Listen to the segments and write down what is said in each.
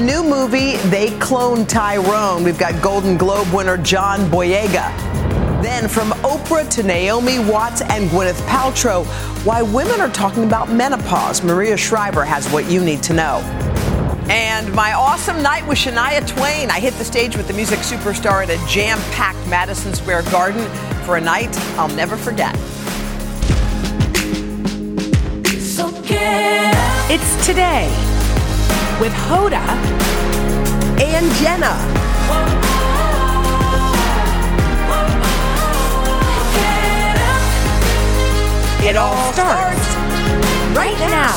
New movie They Clone Tyrone, we've got Golden Globe winner John Boyega. Then, from Oprah to Naomi Watts and Gwyneth Paltrow, why women are talking about menopause. Maria Shriver has what you need to know. And my awesome night with Shania Twain. I hit the stage with the music superstar at a jam packed Madison Square Garden for a night I'll never forget. It's today with Hoda And Jenna. It all starts right now.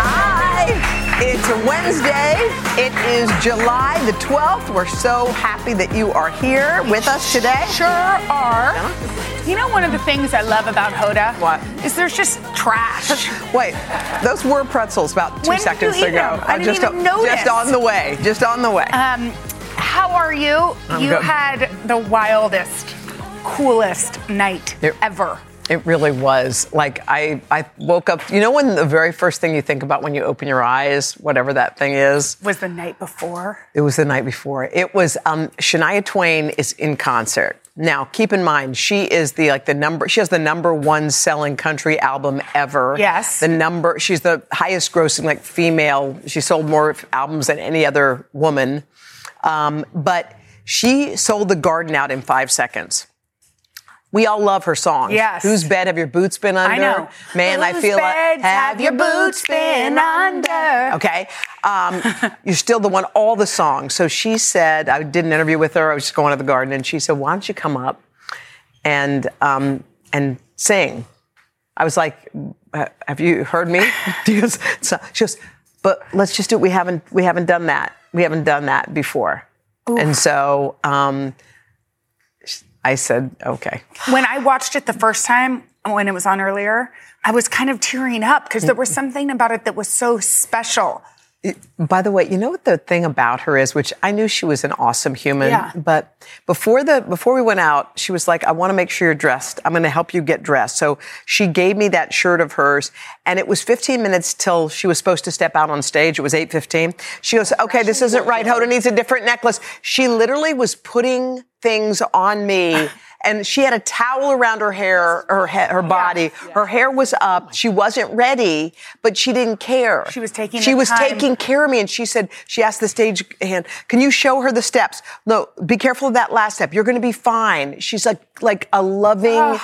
Hi. It's a Wednesday. It is July the 12th. We're so happy that you are here with us today. Sure are. You know, one of the things I love about Hoda? What? Is there's just trash. Wait, those were pretzels about two When did seconds you eat ago. them? I didn't just, even notice. just on the way. Just on the way. Um, how are you? I'm you good. had the wildest, coolest night It- ever. It really was. Like I, I woke up. You know when the very first thing you think about when you open your eyes, whatever that thing is, Was the night before? It was the night before. It was um, Shania Twain is in concert. Now, keep in mind, she is the like the number. She has the number one selling country album ever. Yes. The number. She's the highest grossing like female. She sold more albums than any other woman. Um, but she sold the garden out in five seconds. We all love her songs. Yes. Whose bed have your boots been under? I know. Man, I feel like have your boots been under? Okay. Um, you're still the one, all the songs. So she said, I did an interview with her. I was just going to the garden, and she said, Why don't you come up and um, and sing? I was like, "Uh, Have you heard me? She goes, so, she goes, But let's just do it. We haven't we haven't done that. We haven't done that before. And so um, I said, Okay. When I watched it the first time, when it was on earlier, I was kind of tearing up because there was something about it that was so special. By the way, you know what the thing about her is, which I knew she was an awesome human, Yeah. but before the before we went out, she was like, "I want to make sure you're dressed. I'm going to help you get dressed." So she gave me that shirt of hers, and it was 15 minutes till she was supposed to step out on stage. It was 8:15. She goes, "Okay, this isn't right. Hoda needs a different necklace." She literally was putting things on me. And she had a towel around her hair, her he- her body. Her hair was up. She wasn't ready, but she didn't care. She was taking She was time. taking care of me. And she said, she asked the stage hand, can you show her the steps? No, be careful of that last step. You're going to be fine. She's like, like a loving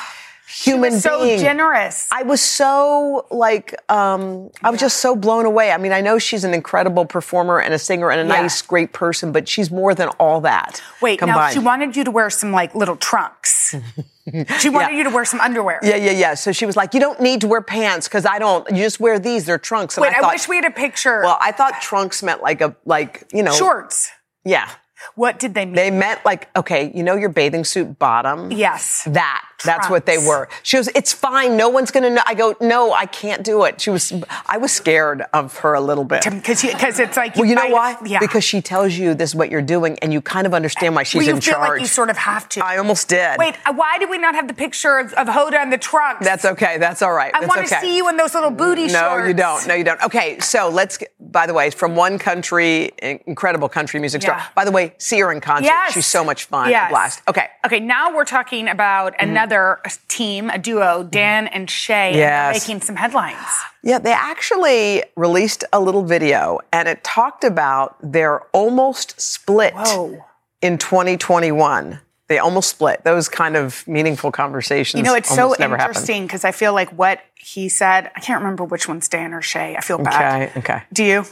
human was so generous. I was so like, um, I was just so blown away. I mean, I know she's an incredible performer and a singer and a Yeah. nice, great person, but she's more than all that. Wait, now she wanted you to wear some like little trunks. she wanted Yeah. you to wear some underwear. Yeah, yeah, yeah. So she was like, "You don't need to wear pants because I don't. You just wear these. They're trunks." And Wait, I, thought, wish we had a picture. Well, I thought trunks meant like a like you know Shorts. Yeah, What did they mean? they meant like okay, you know your bathing suit bottom. yes. That that's what they were. She goes, "It's fine. No one's gonna know." I go, "No, I can't do it." She was. I was scared of her a little bit. Because it's like well, you know why? Yeah. Because she tells you this is what you're doing, and you kind of understand why she's well, you in feel charge. like you sort of have to. I almost did. Wait, uh, why did we not have the picture of, of Hoda and the trunks? That's okay. That's all right. I want to okay. see you in those little booty No, shorts. you don't. No, you don't. Okay, so let's. Get, by the way, from one country, incredible country music star. By the way, see her in concert. Yes. She's so much fun. Yes. A blast. Okay. Okay, now we're talking about Mm-hmm. another team, a duo, Dan and Shay, Yes. making some headlines. Yeah, they actually released a little video, and it talked about their almost split Whoa. in 2021. They almost split. Those kind of meaningful conversations. You know, it's so almost never happen. interesting because I feel like what he said, I can't remember which one's Dan or Shay. I feel bad. Okay. Okay. Do you?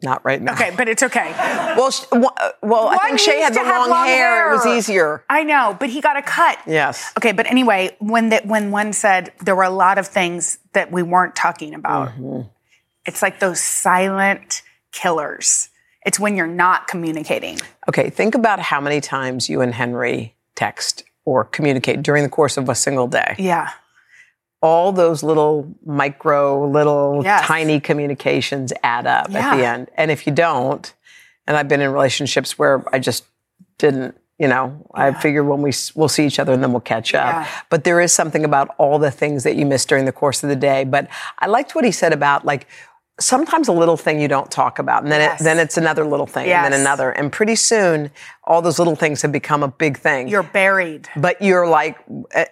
Not right now. Okay, but it's okay. Well, sh- w- uh, well, I think Shay had the have long, hair. It was easier. I know, but he got a cut. Yes. Okay, but anyway, when that when one said there were a lot of things that we weren't talking about, Mm-hmm. it's like those silent killers. It's when you're not communicating. Okay, think about how many times you and Henry text or communicate during the course of a single day. Yeah. All those little micro, little Yes. tiny communications add up at the end. And if you don't, and I've been in relationships where I just didn't, you know, I figured when we we'll see each other and then we'll catch up. Yeah. But there is something about all the things that you miss during the course of the day. But I liked what he said about like sometimes a little thing you don't talk about, and then Yes. it, then it's another little thing, and then another, and pretty soon all those little things have become a big thing. You're buried. but you're like,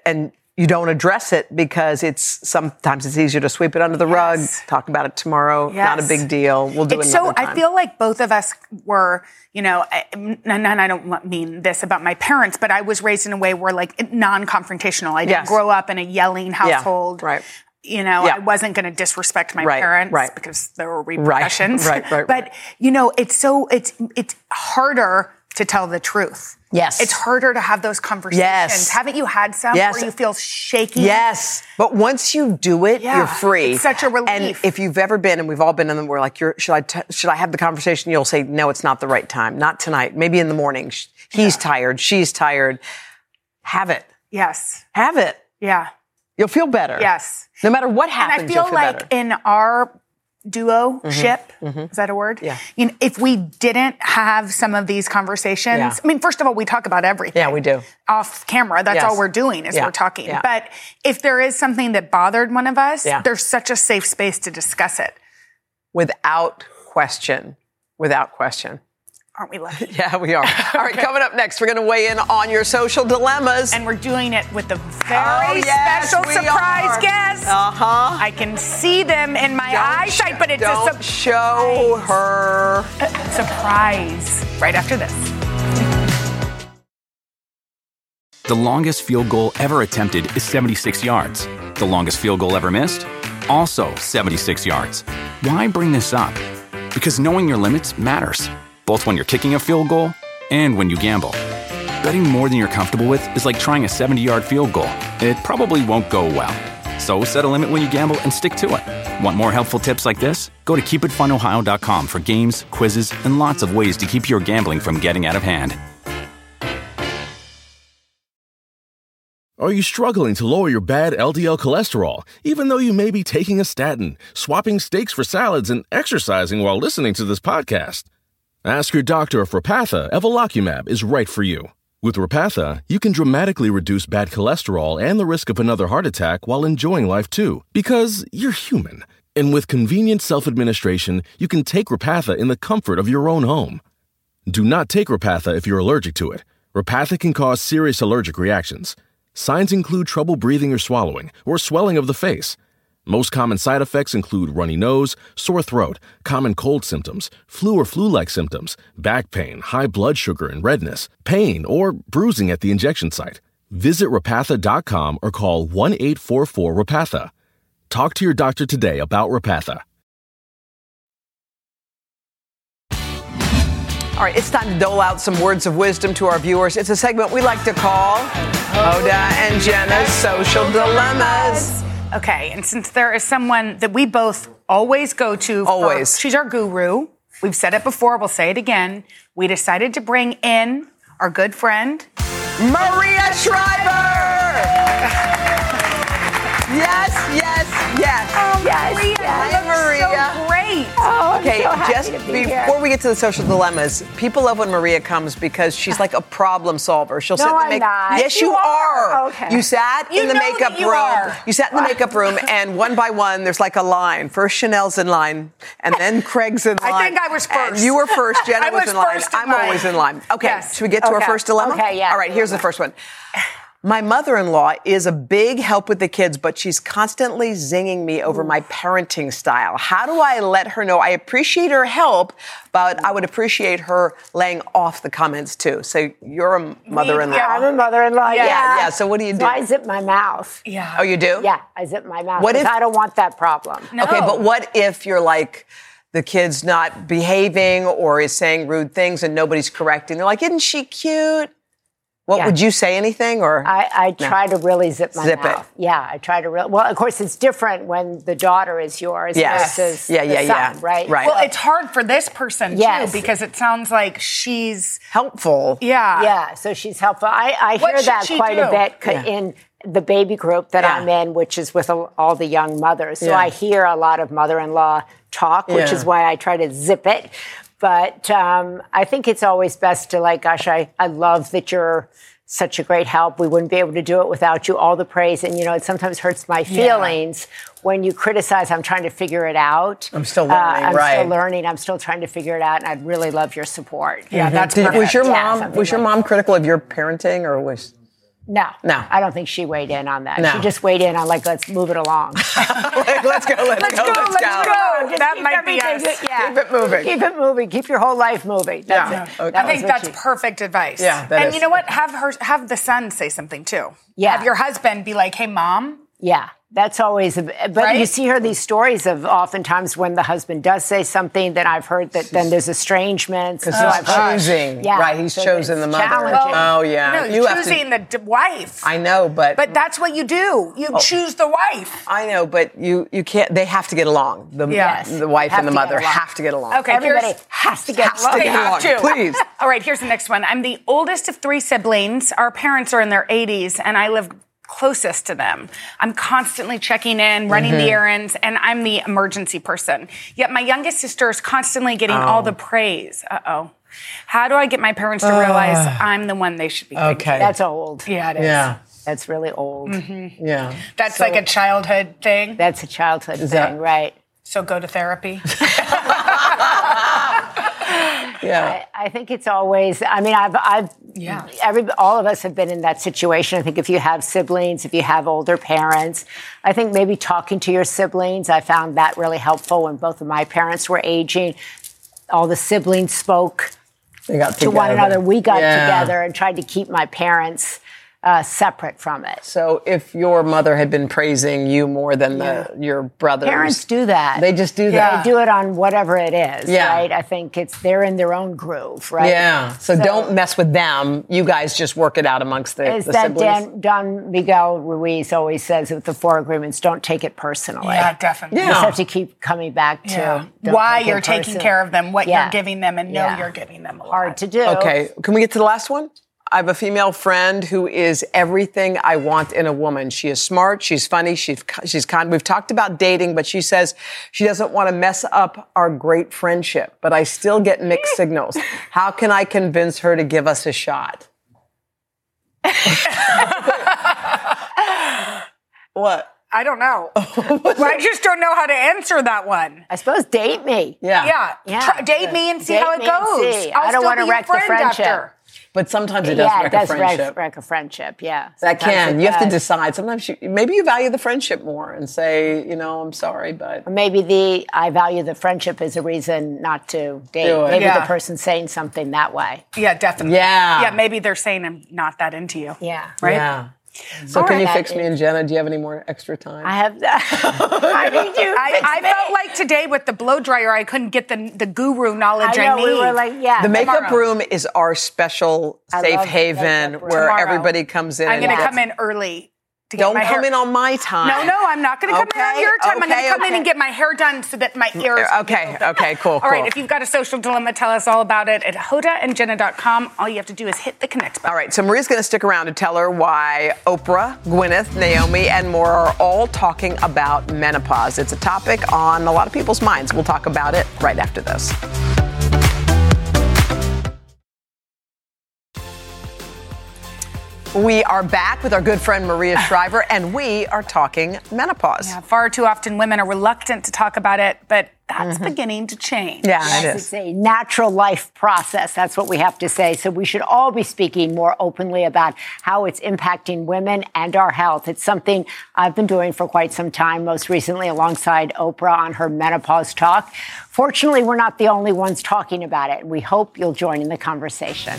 and you don't address it because it's sometimes it's easier to sweep it under the rug, Yes. talk about it tomorrow, not a big deal. We'll do it's it so time. I feel like both of us were, you know, and I don't mean this about my parents, but I was raised in a way where like non-confrontational. I didn't Yes. grow up in a yelling household. right. You know, Yeah. I wasn't going to disrespect my Right, parents right. because there were repercussions. right, right, right, But you know, it's so it's it's harder to tell the truth. Yes. It's harder to have those conversations. Yes. Haven't you had some Yes. where you feel shaky? Yes, but once you do it, Yeah, you're free. it's such a relief. And if you've ever been, and we've all been in them, we're like, you're, should I t- should I have the conversation? You'll say, no, it's not the right time. Not tonight. Maybe in the morning. He's tired. She's tired. Have it. Yes. Have it. Yeah. You'll feel better. Yes. No matter what And happens, I you'll feel feel like better. in our duo mm-hmm. ship, mm-hmm. is that a word? Yeah. You know, if we didn't have some of these conversations, Yeah. I mean, first of all, we talk about everything. Yeah, we do. Off camera, that's Yes. all we're doing is Yeah. we're talking. Yeah. But if there is something that bothered one of us, there's such a safe space to discuss it. Without question. Without question. Aren't we lucky? Yeah, we are. All right, coming up next, we're going to weigh in on your social dilemmas. And we're doing it with a very Oh, yes, special surprise are. guest. Uh-huh. I can see them in my Don't eyesight, sh- but it's don't a show her. surprise. Right after this. The longest field goal ever attempted is 76 yards. The longest field goal ever missed? Also 76 yards. Why bring this up? Because knowing your limits matters, both when you're kicking a field goal and when you gamble. Betting more than you're comfortable with is like trying a 70 yard field goal, it probably won't go well. So set a limit when you gamble and stick to it. Want more helpful tips like this? Go to keepitfunohio.com for games, quizzes, and lots of ways to keep your gambling from getting out of hand. Are you struggling to lower your bad LDL cholesterol, even though you may be taking a statin, swapping steaks for salads, and exercising while listening to this podcast? Ask your doctor if Repatha Evolocumab is right for you. With Repatha, you can dramatically reduce bad cholesterol and the risk of another heart attack while enjoying life too, because you're human. And with convenient self administration, you can take Repatha in the comfort of your own home. Do not take Repatha if you're allergic to it. Repatha can cause serious allergic reactions. Signs include trouble breathing or swallowing, or swelling of the face. Most common side effects include runny nose, sore throat, common cold symptoms, flu or flu like symptoms, back pain, high blood sugar and redness, pain, or bruising at the injection site. Visit repatha.com or call 1 844 Repatha. Talk to your doctor today about Repatha. All right, it's time to dole out some words of wisdom to our viewers. It's a segment we like to call Hoda and Jenna's Social Dilemmas. Okay, and since there is someone that we both always go to, for- Always. she's our guru. We've said it before, we'll say it again. We decided to bring in our good friend. Maria Shriver! yes, yes, yes. Oh, yes, Maria. Hi, Maria. So great. Oh, Okay, just before we get to the social dilemmas, people love when Maria comes because she's like a problem solver. She'll sit in the I'm make- not. Yes, You you are. are. Okay. You sat You in the makeup you room. are. You sat in the makeup room, and one by one, there's like a line. First Chanel's in line, and then Craig's in line. I think I was first. you were first. Jenna I was in line. I'm line. always in line. Okay, Yes. should we get to our first dilemma? Okay, yeah. All right, here's the first one. My mother in law is a big help with the kids, but she's constantly zinging me over my parenting style. How do I let her know I appreciate her help, but I would appreciate her laying off the comments too? So you're a mother in law. Yeah, I'm a mother-in-law. Yeah, Yeah, yeah, so what do you So do? I zip my mouth. Yeah. Oh, you do? Yeah, I zip my mouth. What if- I don't want that problem? Okay, but what if you're like, the kid's not behaving or is saying rude things and nobody's correcting. They're like, "Isn't she cute?" What Yeah. would you say anything or I, I try to really zip my Zip it. mouth. Yeah, I try to really. Well, of course, it's different when the daughter is yours Yes. versus Yeah, the yeah, yeah. son, right? Right. Well, it's hard for this person Yes. too because it sounds like she's helpful? yeah. Yeah, so she's helpful. I, I What hear that she quite a bit Yeah. in the baby group that Yeah. I'm in, which is with all all the young mothers. So Yeah. I hear a lot of mother-in-law talk, which Yeah. is why I try to zip it. But um, I think it's always best to like, gosh, I, I love that you're such a great help. We wouldn't be able to do it without you. All the praise, and you know, it sometimes hurts my feelings when you criticize. I'm trying to figure it out. I'm still Uh, learning, I'm right. still learning. I'm still trying to figure it out, and I'd really love your support. Yeah, that's Did- perfect. was your mom something was your like mom critical of your parenting or was No, No. I don't think she weighed in on that. No. She just weighed in on like, let's move it along. like, let's go, let's, Let's go, let's go. Just That might be everything- us. Yeah. Keep it moving. Keep it moving. Keep your whole life moving. That's Yeah. it. Okay. That I think that's she- perfect advice. Yeah, that and is. you know what? Have her have the son say something too. Yeah. Have your husband be like, "Hey, mom." Yeah, that's always. A, but Right? you see her these stories of oftentimes when the husband does say something, then I've heard that then there's estrangement. So Because oh, I've choosing, Yeah, right? He's so chosen the mother. challenging. oh yeah, No, you have choosing to. the d- wife. I know, but But that's what you do. You Oh. choose the wife. I know, but you you can't. They have to get along. The Yes. the wife Have and the mother have to get along. Okay, Everybody has to get Has to along. get They have along, to. please. All right, here's the next one. I'm the oldest of three siblings. Our parents are in their 80s, and I live closest to them. I'm constantly checking in, running Mm-hmm. the errands, and I'm the emergency person. Yet my youngest sister is constantly getting all the praise. Uh oh. How do I get my parents to realize I'm the one they should be thanking? Okay. That's old. Yeah, it is. yeah, That's really old. yeah. That's like a childhood thing. That's a childhood thing, that- right? So go to therapy. Yeah. I think it's always. I mean, I've, I've, Yeah. Every, all of us have been in that situation. I think if you have siblings, if you have older parents, I think maybe talking to your siblings. I found that really helpful when both of my parents were aging. All the siblings spoke They got to one another. We got Yeah. together and tried to keep my parents uh, separate from it. So if your mother had been praising you more than the, your brothers, Parents do that. They just do that. They do it on whatever it is, Yeah. right? I think it's they're in their own groove, right? Yeah. So, don't mess with them. You guys just work it out amongst the, Is the that siblings. Dan, Don Miguel Ruiz always says with the four agreements, don't take it personally. yeah, definitely. You just have to keep coming back to Yeah. Why you're taking care of them, what Yeah. you're giving them, and know Yeah. you're giving them a lot. Hard to do. Okay, can we get to the last one? I have a female friend who is everything I want in a woman. She is smart, she's funny, she's she's kind. We've talked about dating, but she says she doesn't want to mess up our great friendship. But I still get mixed signals. How can I convince her to give us a shot? what? I don't know. Well, I just don't know how to answer that one. I suppose date me. Yeah. Yeah, Yeah. Try- date me and see Date how it goes. I'll I don't wanna be your wreck the friendship. After. But sometimes it does yeah, wreck it does a friendship. wreck, wreck a friendship. Yeah, that can. it You have to decide. Sometimes you, maybe you value the friendship more and say, you know, I'm sorry, but Maybe the I value the friendship is a reason not to date. Do it. Maybe Yeah. the person's saying something that way. Yeah, definitely. Yeah. Yeah, maybe they're saying I'm not that into you. Yeah. Right? yeah. So All can you fix me and Jenna? Do you have any more extra time? I have that. I need you. I, I felt like today with the blow dryer, I couldn't get the the guru knowledge I, I know need. we were like, yeah. The makeup Tomorrow. room is our special I safe haven makeup room. where Tomorrow. everybody comes in. I'm and going to come in early to get Don't my come hair. in on my time. No, no, I'm not going to come in on your time. I'm going to come in and get my hair done so that my ears. Okay, okay, cool, All right, cool. if you've got a social dilemma, tell us all about it at hodaandjenna.com. All you have to do is hit the connect button. All right, so Maria's going to stick around to tell her why Oprah, Gwyneth, Naomi, and more are all talking about menopause. It's a topic on a lot of people's minds. We'll talk about it right after this. We are back with our good friend Maria Shriver, and we are talking menopause. Yeah, far too often women are reluctant to talk about it, but that's beginning to change. Mm-hmm. Yeah, Yes, it it's a natural life process. That's what we have to say. So we should all be speaking more openly about how it's impacting women and our health. It's something I've been doing for quite some time, most recently alongside Oprah on her menopause talk. Fortunately, we're not the only ones talking about it. We hope you'll join in the conversation.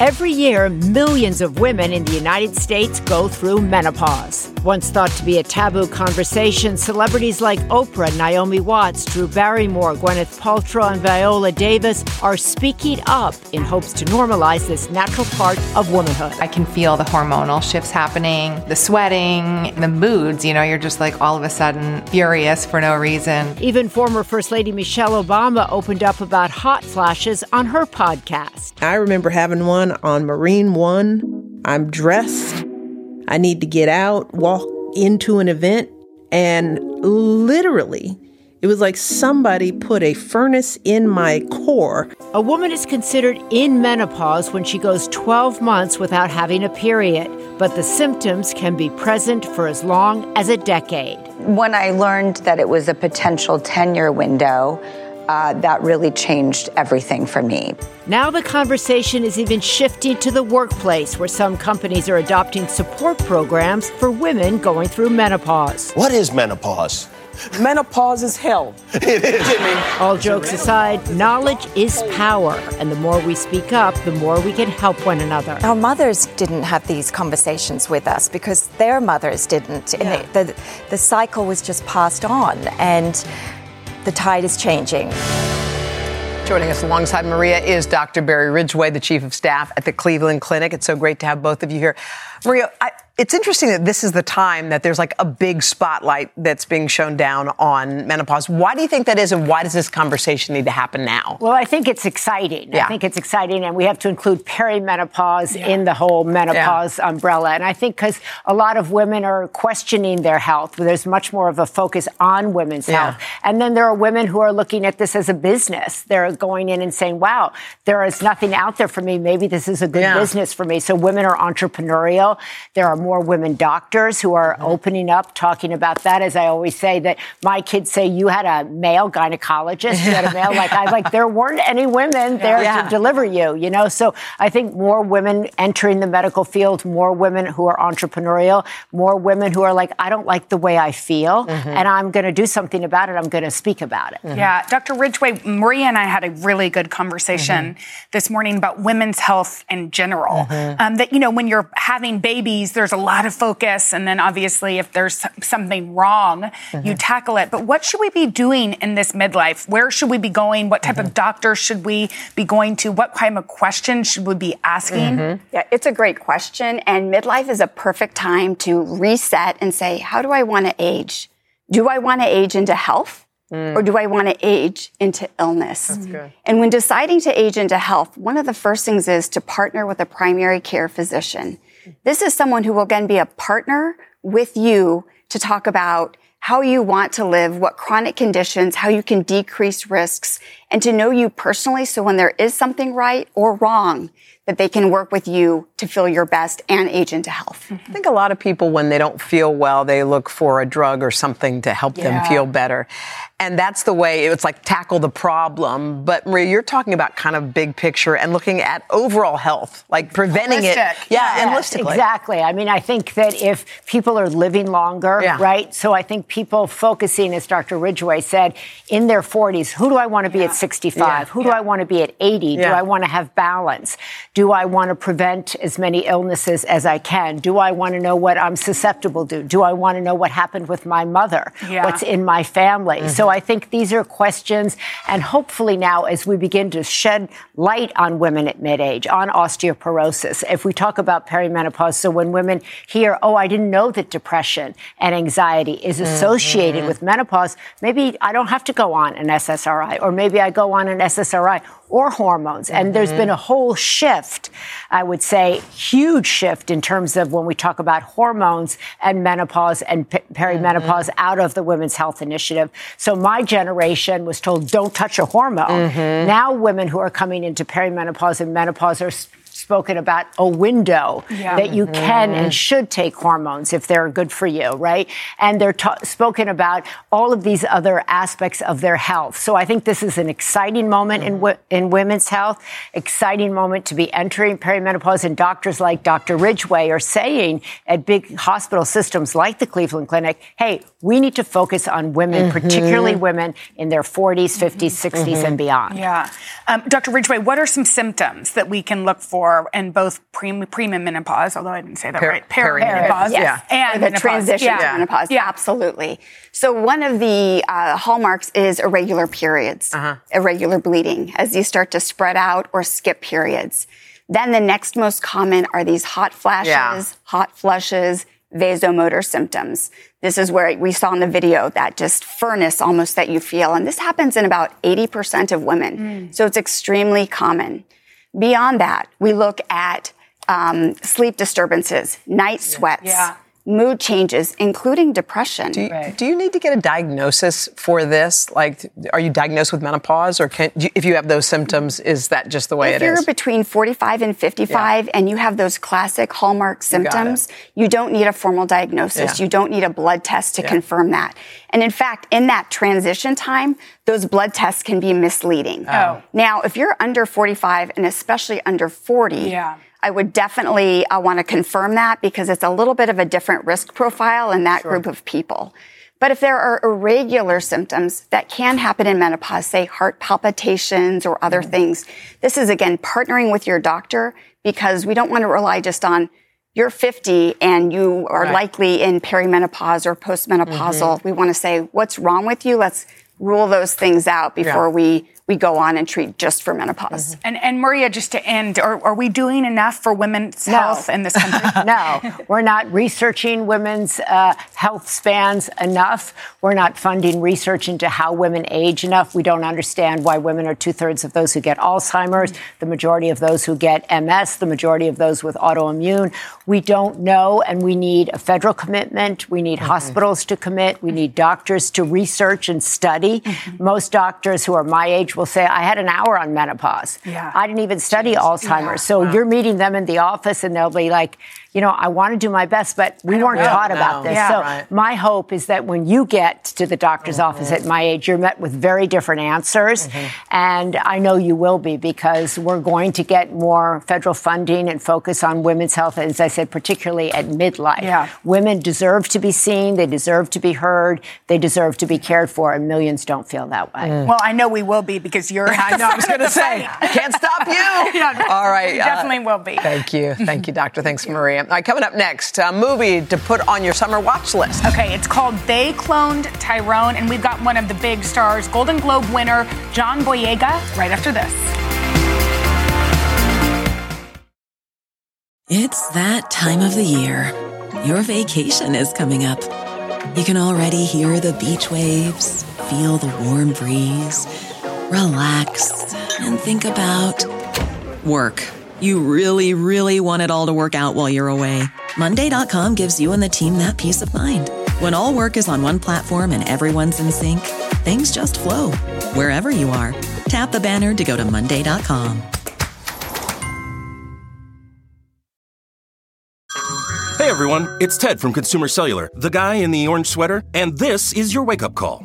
Every year, millions of women in the United States go through menopause. Once thought to be a taboo conversation, celebrities like Oprah, Naomi Watts, Drew Barrymore, Gwyneth Paltrow, and Viola Davis are speaking up in hopes to normalize this natural part of womanhood. I can feel the hormonal shifts happening, the sweating, the moods. You know, you're just like all of a sudden furious for no reason. Even former First Lady Michelle Obama opened up about hot flashes on her podcast. I remember having one on Marine One. I'm dressed. I need to get out, walk into an event, and literally, it was like somebody put a furnace in my core. A woman is considered in menopause when she goes 12 months without having a period, but the symptoms can be present for as long as a decade. When I learned that it was a potential 10 year window, uh, that really changed everything for me. Now the conversation is even shifting to the workplace, where some companies are adopting support programs for women going through menopause. What is menopause? Menopause is hell. It is. All jokes aside, knowledge is power, and the more we speak up, the more we can help one another. Our mothers didn't have these conversations with us because their mothers didn't. And it- the, the cycle was just passed on, and the tide is changing. Joining us alongside Maria is Dr. Beri Ridgeway, the chief of staff at the Cleveland Clinic. It's so great to have both of you here. Maria, I, it's interesting that this is the time that there's like a big spotlight that's being shown down on menopause. Why do you think that is, and why does this conversation need to happen now? Well, I think it's exciting. Yeah. I think it's exciting, and we have to include perimenopause in the whole menopause umbrella. And I think because a lot of women are questioning their health, there's much more of a focus on women's Yeah. health. And then there are women who are looking at this as a business. They're going in and saying, wow, there is nothing out there for me. Maybe this is a good Yeah. business for me. So women are entrepreneurial. There are more women doctors who are Mm-hmm. opening up, talking about that. As I always say, that my kids say, you had a male gynecologist, you had a male, like, I like, there weren't any women there Yeah. to deliver you, you know? So I think more women entering the medical field, more women who are entrepreneurial, more women who are like, I don't like the way I feel, Mm-hmm. and I'm going to do something about it. I'm going to speak about it. Yeah, Dr. Ridgeway, Maria and I had a really good conversation this morning about women's health in general. Um, that, you know, when you're having babies, there's a lot of focus. And then obviously, if there's something wrong, you mm-hmm. tackle it. But what should we be doing in this midlife? Where should we be going? What type of mm-hmm. doctor should we be going to? What kind of questions should we be asking? Mm-hmm. Yeah, it's a great question. And midlife is a perfect time to reset and say, how do I want to age? Do I want to age into health mm. or do I want to age into illness? That's good. And when deciding to age into health, one of the first things is to partner with a primary care physician. This is someone who will again be a partner with you to talk about how you want to live, what chronic conditions, how you can decrease risks, and to know you personally so when there is something right or wrong, that they can work with you to feel your best and age into health. I think a lot of people, when they don't feel well, they look for a drug or something to help them feel better. And that's the way it's like tackle the problem. But Maria, you're talking about kind of big picture and looking at overall health, like preventing it. Holistic. Yeah, and Yes, holistically. Exactly. I mean, I think that if people are living longer, Yeah. right? So I think people focusing, as Dr. Ridgeway said, in their 40s, who do I want to be at 65? Yeah. Who do I want to be at 80? Do I want to have balance? Do I want to prevent as many illnesses as I can? Do I want to know what I'm susceptible to? Do I want to know what happened with my mother? Yeah. What's in my family? Mm-hmm. So I think these are questions, and hopefully now, as we begin to shed light on women at mid age, on osteoporosis, if we talk about perimenopause, so when women hear, oh, I didn't know that depression and anxiety is associated Mm-hmm. with menopause, maybe I don't have to go on an SSRI, or maybe I go on an SSRI or hormones. And there's Mm-hmm. been a whole shift, I would say, huge shift in terms of when we talk about hormones and menopause and pe- perimenopause Mm-hmm. out of the Women's Health Initiative. So my generation was told, don't touch a hormone. Mm-hmm. Now women who are coming into perimenopause and menopause are spoken about a window Yeah. that you can Mm-hmm. and should take hormones if they're good for you, right? And they're ta- spoken about all of these other aspects of their health. So I think this is an exciting moment in, wo- in women's health, exciting moment to be entering perimenopause. And doctors like Dr. Ridgeway are saying at big hospital systems like the Cleveland Clinic, hey, we need to focus on women, particularly women in their 40s, 50s, 60s, and beyond. Yeah. Um, Dr. Ridgeway, what are some symptoms that we can look for for in both pre pre menopause, although I didn't say that Per- right, perimenopause, perimenopause, Yes. and Or the menopause. transition Yeah. to menopause. Yeah. Absolutely. So one of the uh, hallmarks is irregular periods, Uh-huh. irregular bleeding, as you start to spread out or skip periods. Then the next most common are these hot flashes, Yeah. hot flushes, vasomotor symptoms. This is where we saw in the video that just furnace almost that you feel. And this happens in about 80% of women. So it's extremely common. Beyond that, we look at um, sleep disturbances, night sweats, Yeah. Mood changes, including depression. Do you, do you need to get a diagnosis for this? Like, are you diagnosed with menopause, or can if you have those symptoms, is that just the way it is? if you're between 45 and 55 and you have those classic hallmark got it. symptoms, you don't need a formal diagnosis. Yeah. You don't need a blood test to Yeah. confirm that. And in fact, in that transition time, those blood tests can be misleading. Oh. Now, if you're under 45 and especially under 40, Yeah. I would definitely uh, want to confirm that because it's a little bit of a different risk profile in that group of people. But if there are irregular symptoms that can happen in menopause, say heart palpitations or other things, this is again partnering with your doctor because we don't want to rely just on you're 50 and you are Right. likely in perimenopause or postmenopausal. We want to say, what's wrong with you? Let's rule those things out before we, we go on and treat just for menopause. Mm-hmm. And, and Maria, just to end, are, are we doing enough for women's No. health in this country? no, we're not researching women's uh, health spans enough. We're not funding research into how women age enough. We don't understand why women are two thirds of those who get Alzheimer's, mm-hmm. the majority of those who get MS, the majority of those with autoimmune. We don't know, and we need a federal commitment. We need mm-hmm. hospitals to commit. We need doctors to research and study. Most doctors who are my age will say, I had an hour on menopause. Yeah. I didn't even study Alzheimer's. Yeah. So Wow. you're meeting them in the office and they'll be like, you know, I want to do my best, but we weren't know. taught No. about this. Yeah. so Right. my hope is that when you get to the doctor's mm-hmm. office at my age, you're met with very different answers. Mm-hmm. And I know you will be because we're going to get more federal funding and focus on women's health, as I said, particularly at midlife. Yeah. Women deserve to be seen, they deserve to be heard, they deserve to be cared for, and millions don't feel that way. Mm. Well, I know we will be because you're. I know. I was going to say, can't stop you. Yeah, All right. we uh, definitely will be. Thank you. Thank you, Doctor. Thanks, Maria. All right, coming up next, a movie to put on your summer watch list. Okay, it's called They Cloned Tyrone, and we've got one of the big stars, Golden Globe winner John Boyega, right after this. It's that time of the year. Your vacation is coming up. You can already hear the beach waves, feel the warm breeze, relax, and think about work. You really, really want it all to work out while you're away. Monday.com gives you and the team that peace of mind. When all work is on one platform and everyone's in sync, things just flow wherever you are. Tap the banner to go to Monday.com. Hey everyone, it's Ted from Consumer Cellular, the guy in the orange sweater, and this is your wake up call.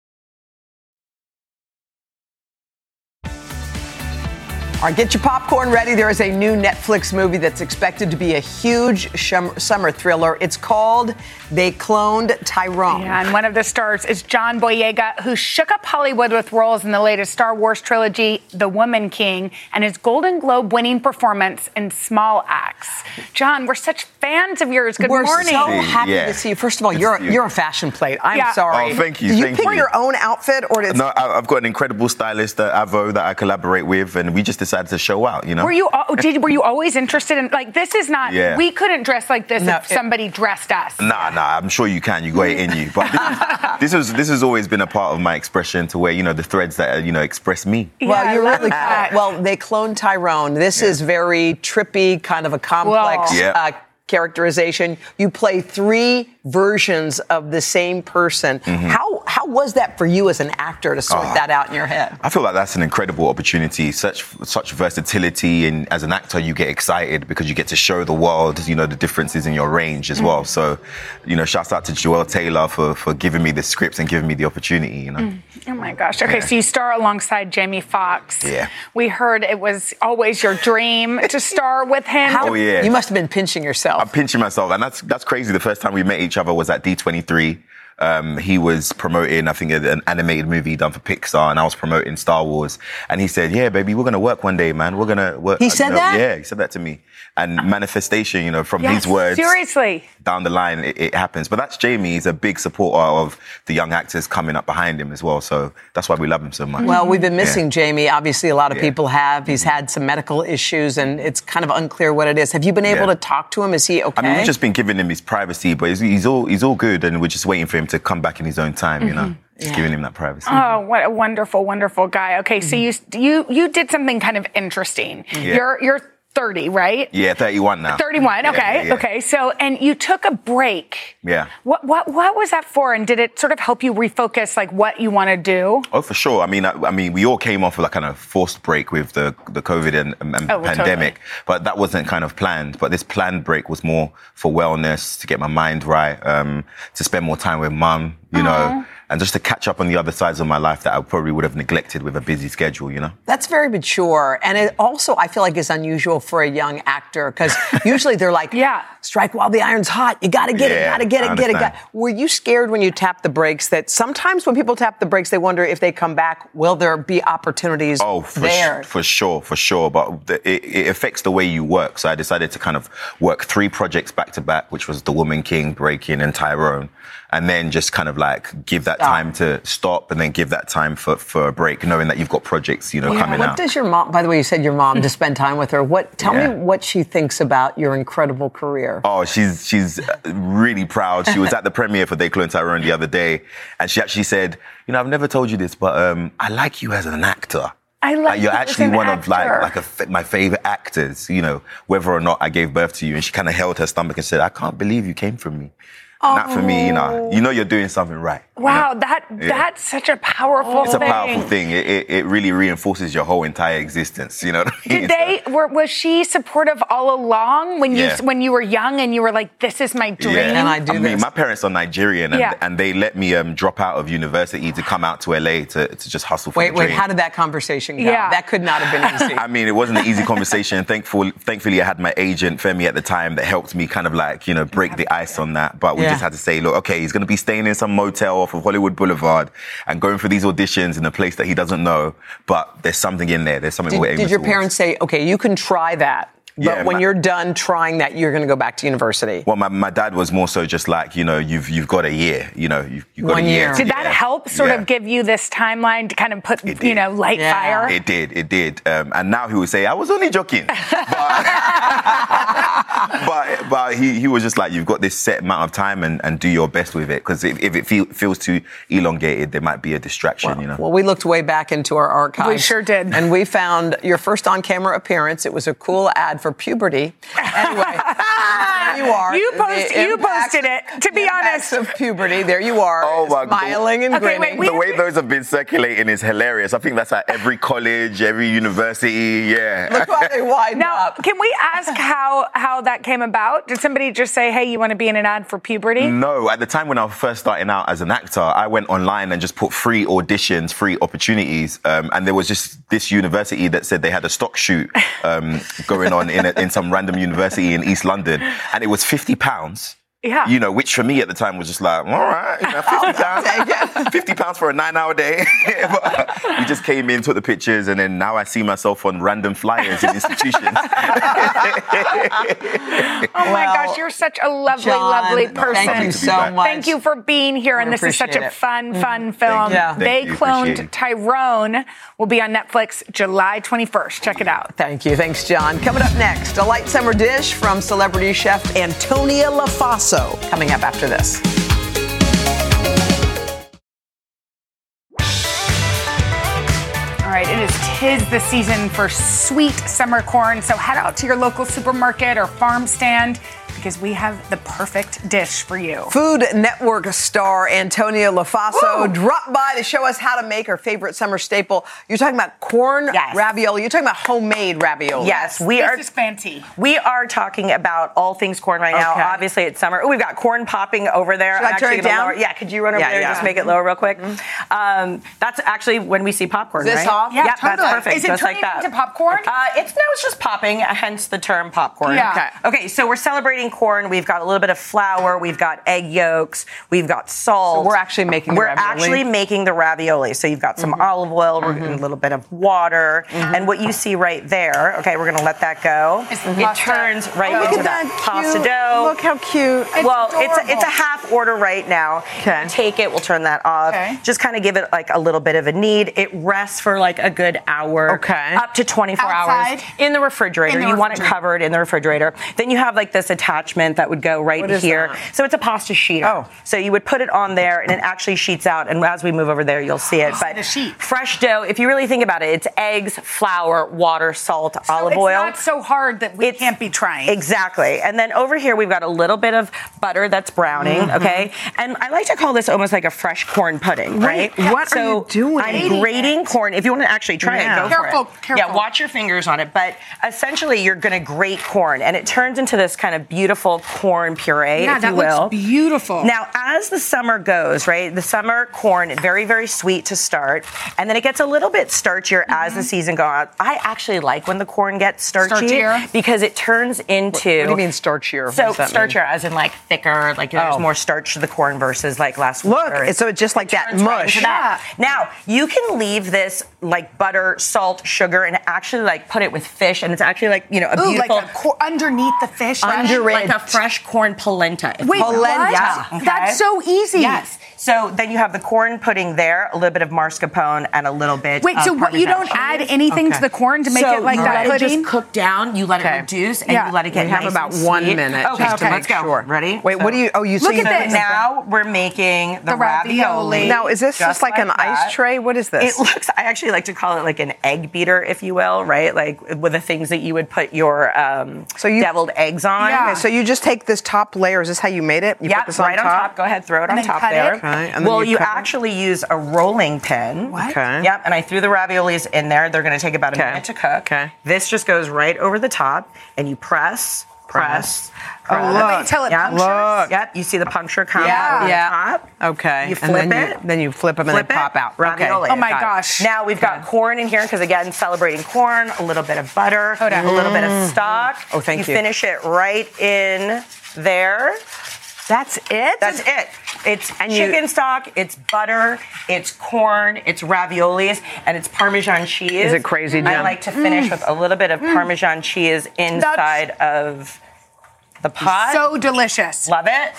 All right, get your popcorn ready. There is a new Netflix movie that's expected to be a huge shum- summer thriller. It's called They Cloned Tyrone. Yeah, and one of the stars is John Boyega, who shook up Hollywood with roles in the latest Star Wars trilogy, The Woman King, and his Golden Globe winning performance in Small Acts. John, we're such fans of yours. Good We're morning. so happy Yeah. to see you. First of all, you're a, you're a fashion plate. I'm Yeah. sorry. Oh, thank you, Do you thank pick you. your own outfit, or did No, I- I've got an incredible stylist, uh, Avo, that I collaborate with, and we just decided to show out. You know. Were you al- did were you always interested in like this is not Yeah. we couldn't dress like this No, if it- somebody dressed us. Nah, nah. I'm sure you can. You got it in you. But this, this is this has always been a part of my expression to where you know the threads that you know express me. Well, Yeah, I you're really that. well. They cloned Tyrone. This is very trippy, kind of a complex Whoa. Yeah. uh, characterization. You play three versions of the same person. Mm-hmm. How how How was that for you as an actor to sort Oh. that out in your head? I feel like that's an incredible opportunity. Such such versatility, and as an actor, you get excited because you get to show the world, you know, the differences in your range as well. Mm. So, you know, shouts out to Juel Taylor for for giving me the script and giving me the opportunity. You know, mm. Oh my gosh. Okay, so you star alongside Jamie Foxx. yeah. We heard it was always your dream to star with him. Oh, yeah. You must have been pinching yourself. I'm pinching myself, and that's that's crazy. The first time we met each other was at D23. Um, he was promoting, I think, an animated movie done for Pixar, and I was promoting Star Wars. And he said, "Yeah, baby, we're gonna work one day, man. We're gonna work." He you said know, that? Yeah, he said that to me. And uh, manifestation, you know, from Yes, his words Seriously. down the line, it, it happens. But that's Jamie. He's a big supporter of the young actors coming up behind him as well. So that's why we love him so much. Well, we've been Yeah. missing Jamie. Obviously, a lot of Yeah. people have. He's mm-hmm. had some medical issues, and it's kind of unclear what it is. Have you been able Yeah. to talk to him? Is he okay? I mean, we've just been giving him his privacy, but he's, he's all he's all good, and we're just waiting for him to come back in his own time. You know, mm-hmm. just giving him that privacy. Oh, what a wonderful, wonderful guy. Okay, so mm-hmm. you you you did something kind of interesting. Yeah. You're you're 30, right? Yeah, 31 now. 31. Okay. yeah, yeah. Okay. So, and you took a break. Yeah. What what what was that for? And did it sort of help you refocus, like what you want to do? Oh, for sure. I mean, I, I mean, we all came off of like kind of forced break with the the COVID and, and Oh, pandemic, but that wasn't kind of planned. But this planned break was more for wellness, to get my mind right, um, to spend more time with mum, you know, and just to catch up on the other sides of my life that I probably would have neglected with a busy schedule, you know. That's very mature. And it also, I feel like, is unusual for a young actor because usually they're like, yeah, strike while the iron's hot. You got to get it, Yeah, got to get it, get it. understand. Got. Were you scared when you tapped the brakes that sometimes when people tap the brakes, they wonder if they come back, will there be opportunities Oh, for, there? sh- for sure, for sure. But the, it, it affects the way you work. So I decided to kind of work three projects back to back, which was The Woman King, Breaking, and Tyrone. And then just kind of like give that Stop. time to stop and then give that time for, for a break, knowing that you've got projects, you know, Yeah, coming what out. does your mom? By the way, you said your mom to spend time with her. What? Tell Yeah. me what she thinks about your incredible career. Oh, she's she's uh, really proud. She was at the premiere for They Clone Tyrone the other day, and she actually said, "You know, I've never told you this, but um, I like you as an actor." I like you're actually one of like like a, my favorite actors. You know, whether or not I gave birth to you, and she kind of held her stomach and said, "I can't believe you came from me." Not for me, you know. You know, you're doing something right. Wow, that Yeah. that's such a powerful It's a thing. powerful thing. It, it, it really reinforces your whole entire existence. You know what I mean? Did they were was she supportive all along when you when you were young and you were like, this is my dream? and I do. I mean, my parents are Nigerian, and, Yeah. and they let me um, drop out of university to come out to LA to, to just hustle for Wait, the wait. dream. How did that conversation go? Yeah. That could not have been easy. I mean, it wasn't an easy conversation. Thankful, thankfully, I had my agent Femi at the time that helped me kind of like you know break the ice on that. But we Yeah. just had to say, look, okay, he's going to be staying in some motel off of Hollywood Boulevard and going for these auditions in a place that he doesn't know. But there's something in there. There's something Did, did your towards. parents say, okay, you can try that, but Yeah, when my- you're done trying that, you're going to go back to university? Well, my, my dad was more so just like, you know, you've you've got a year, you know, you've, you've got One a year. year. to- Did that yeah. help sort Yeah. of give you this timeline to kind of put, you know, light fire? It did, it did. Um, and now he would say, I was only joking. but but he, he was just like, you've got this set amount of time and, and do your best with it. Because if, if it feel, feels too elongated, there might be a distraction, you know? Well, we looked way back into our archives. We sure did. And we found your first on camera appearance. It was a cool ad for puberty. Anyway, there you are. You post- The you impacts- posted it, to be the impacts of puberty. There you are. Oh my God. smiling and Okay, wait, grinning. we the way those have been circulating is hilarious. I think that's at every college, every university. Yeah. Look how they wind Now, up. can we ask how how that came about? Did somebody just say, "Hey, you want to be in an ad for puberty"? No, at the time when I was first starting out as an actor, I went online and just put free auditions, free opportunities, um, and there was just this university that said they had a stock shoot um, going on in, a, in some random university in East London, and it was fifty pounds. Yeah. You know, which for me at the time was just like, all right, you know, 50 pounds, 50 pounds for a nine hour day. but we just came in, took the pictures, and then now I see myself on random flyers in institutions. Oh my gosh, you're such a lovely, John, lovely person. thank you so much. Thank you for being here, and We this is such appreciate a it. fun, mm-hmm. fun film. you. Yeah. They you, cloned appreciate it. Tyrone. Will be on Netflix July 21st. Check it out. Thank you. Thanks, John. Coming up next, a light summer dish from celebrity chef Antonia Lofaso. Coming up after this. All right, it is tis the season for sweet summer corn. So head out to your local supermarket or farm stand because we have the perfect dish for you. Food Network star Antonia Lofaso dropped by to show us how to make her favorite summer staple. You're talking about corn ravioli. You're talking about homemade ravioli. Yes, we this are. is fancy. We are talking about all things corn right now. Obviously, it's summer. Oh, we've got corn popping over there. Should I turn actually it down? Lower, yeah, could you run over Yeah, there yeah. and just make it lower real quick? Um, that's actually when we see popcorn. Is this right? off? Yeah, Yeah, that's perfect. Is it just like turning that. into popcorn? Uh, it's no, it's just popping. Hence the term popcorn. Yeah. Okay. Okay. So we're celebrating corn. We've got a little bit of flour. We've got egg yolks. We've got salt. So we're actually making the We're actually making the ravioli. So you've got some Mm-hmm. olive oil, we're getting a little bit of water, and what you see right there. Okay, we're gonna let that go. It turns right Oh, into at that, that pasta dough. Look how cute. well, it's a, it's a half order right now. Okay. Take it. We'll turn that off. Okay. Just kind of give it like a little bit of a knead. It rests for like a good hour. Okay. Up to 24 Outside? hours in the refrigerator. In the you want it covered in the refrigerator. Then you have like this attachment that would go right here. that? So it's a pasta sheeter. Oh. So you would put it on there and it actually sheets out. And as we move over there, you'll see it. But the sheet. fresh dough, if you really think about it, it's eggs, flour, water, salt, olive it's oil. It's not so hard that we It's- can't be trying. Exactly. And then over here, we've got a little bit of butter that's browning, Mm-hmm. okay? And I like to call this almost like a fresh corn pudding, right? Wait, what are you doing? I'm Grating corn. If you want to actually try Yeah. it, go Careful, for it. careful. Yeah, watch your fingers on it. But essentially, you're going to grate corn, and it turns into this kind of beautiful corn puree, yeah, if that you will. looks beautiful. Now, as the summer goes, right, the summer corn, very, very sweet to start, and then it gets a little bit starchier as the mm-hmm. season goes on. I actually like when the corn gets starchy Starchier? because it turns into. What do you mean starchier? So that mean? as in like thicker, like there's Oh. more starch to the corn versus like last Look, winter. so it's just like that right mush. into that. Now you can leave this like butter, salt, sugar, and actually like put it with fish, and it's actually like you know a Ooh, beautiful like a cor- underneath the fish. under right? like a fresh corn polenta. if Wait, will. what? Yeah. That's so easy. Yes. So then you have the corn pudding there, a little bit of mascarpone, and a little bit. Wait, of so what, you don't add anything Okay. to the corn to make so it like you that let pudding? it just cook down. You let Okay. it reduce, and Yeah. you let it get We have nice about and one sweet. minute Okay, just to okay, make let's go. sure. Ready? Wait, what do you? Oh, you Look see at So this. now we're making the, The ravioli. Now, is this just, like, an ice tray? What is this? It looks. I actually like to call it like an egg beater, if you will, right? Like with the things that you would put your um, So you- deviled eggs on. Yeah. Okay, so you just take this top layer. Is this how you made it? You Yeah, put this on right on top. Go ahead, throw it And on top there. It? Okay, and then well, you you, actually use a rolling pin. What? Okay. Yep, and I threw the raviolis in there. They're going to take about a Okay. minute to cook. Okay. This just goes right over the top, and you press, press. Oh, oh press. look. Wait till it Yep. Look. Yep, you see the puncture come Yeah. over Yeah. the top. Okay. You and flip then it. You, then you flip them and they it, pop out. ravioli. Okay. Oh my got it. gosh. Now we've got corn in here because again, celebrating corn, a little bit of butter, on. a little bit of mm. stock. Oh, thank you. you. finish it right in there. That's it. That's it. It's And you- chicken stock, it's butter, it's corn, it's raviolis, and it's Parmesan cheese. Is it crazy, I like to finish mm. with a little bit of mm. Parmesan cheese inside of the pot. So delicious. Love it.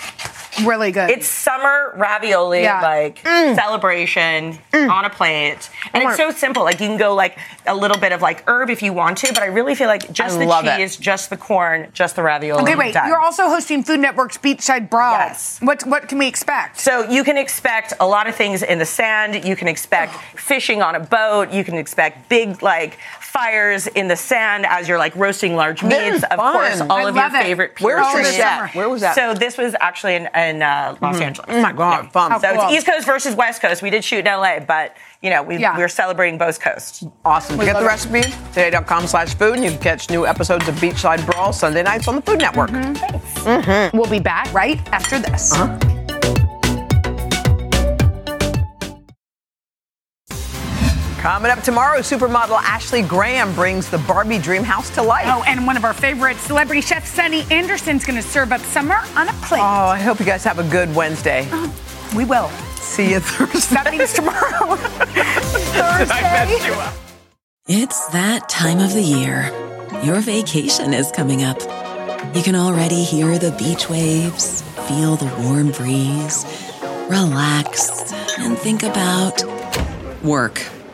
Really good. It's summer ravioli, Yeah. like mm. celebration mm. on a plate. And it's so simple. Like you can go like a little bit of like herb if you want to, but I really feel like just I the love it. cheese, just the corn, just the ravioli. okay, wait. done. You're also hosting Food Network's Beachside Brawl. Yes. What what can we expect? So you can expect a lot of things in the sand. You can expect fishing on a boat. You can expect big like fires in the sand as you're like roasting large meats. Of fun. course, all I of your love it. favorite Where was purities. this at? Where was that? So this was actually in, in uh, Los mm-hmm. Angeles. Oh my God, fun. So cool. it's East Coast versus West Coast. We did shoot in LA, but you know we, Yeah. we're celebrating both coasts. Awesome. Get the recipe, today.com slash food, and you can catch new episodes of Beachside Brawl Sunday nights on the Food Network. Mm-hmm. Thanks. Mm-hmm. We'll be back right after this. Uh-huh. Coming up tomorrow, supermodel Ashley Graham brings the Barbie dream house to life. Oh, and one of our favorite celebrity chefs, Sunny Anderson's going to serve up summer on a plate. Oh, I hope you guys have a good Wednesday. Oh, we will. See you Thursday. That means tomorrow. Thursday. I you up. It's that time of the year. Your vacation is coming up. You can already hear the beach waves, feel the warm breeze, relax, and think about work.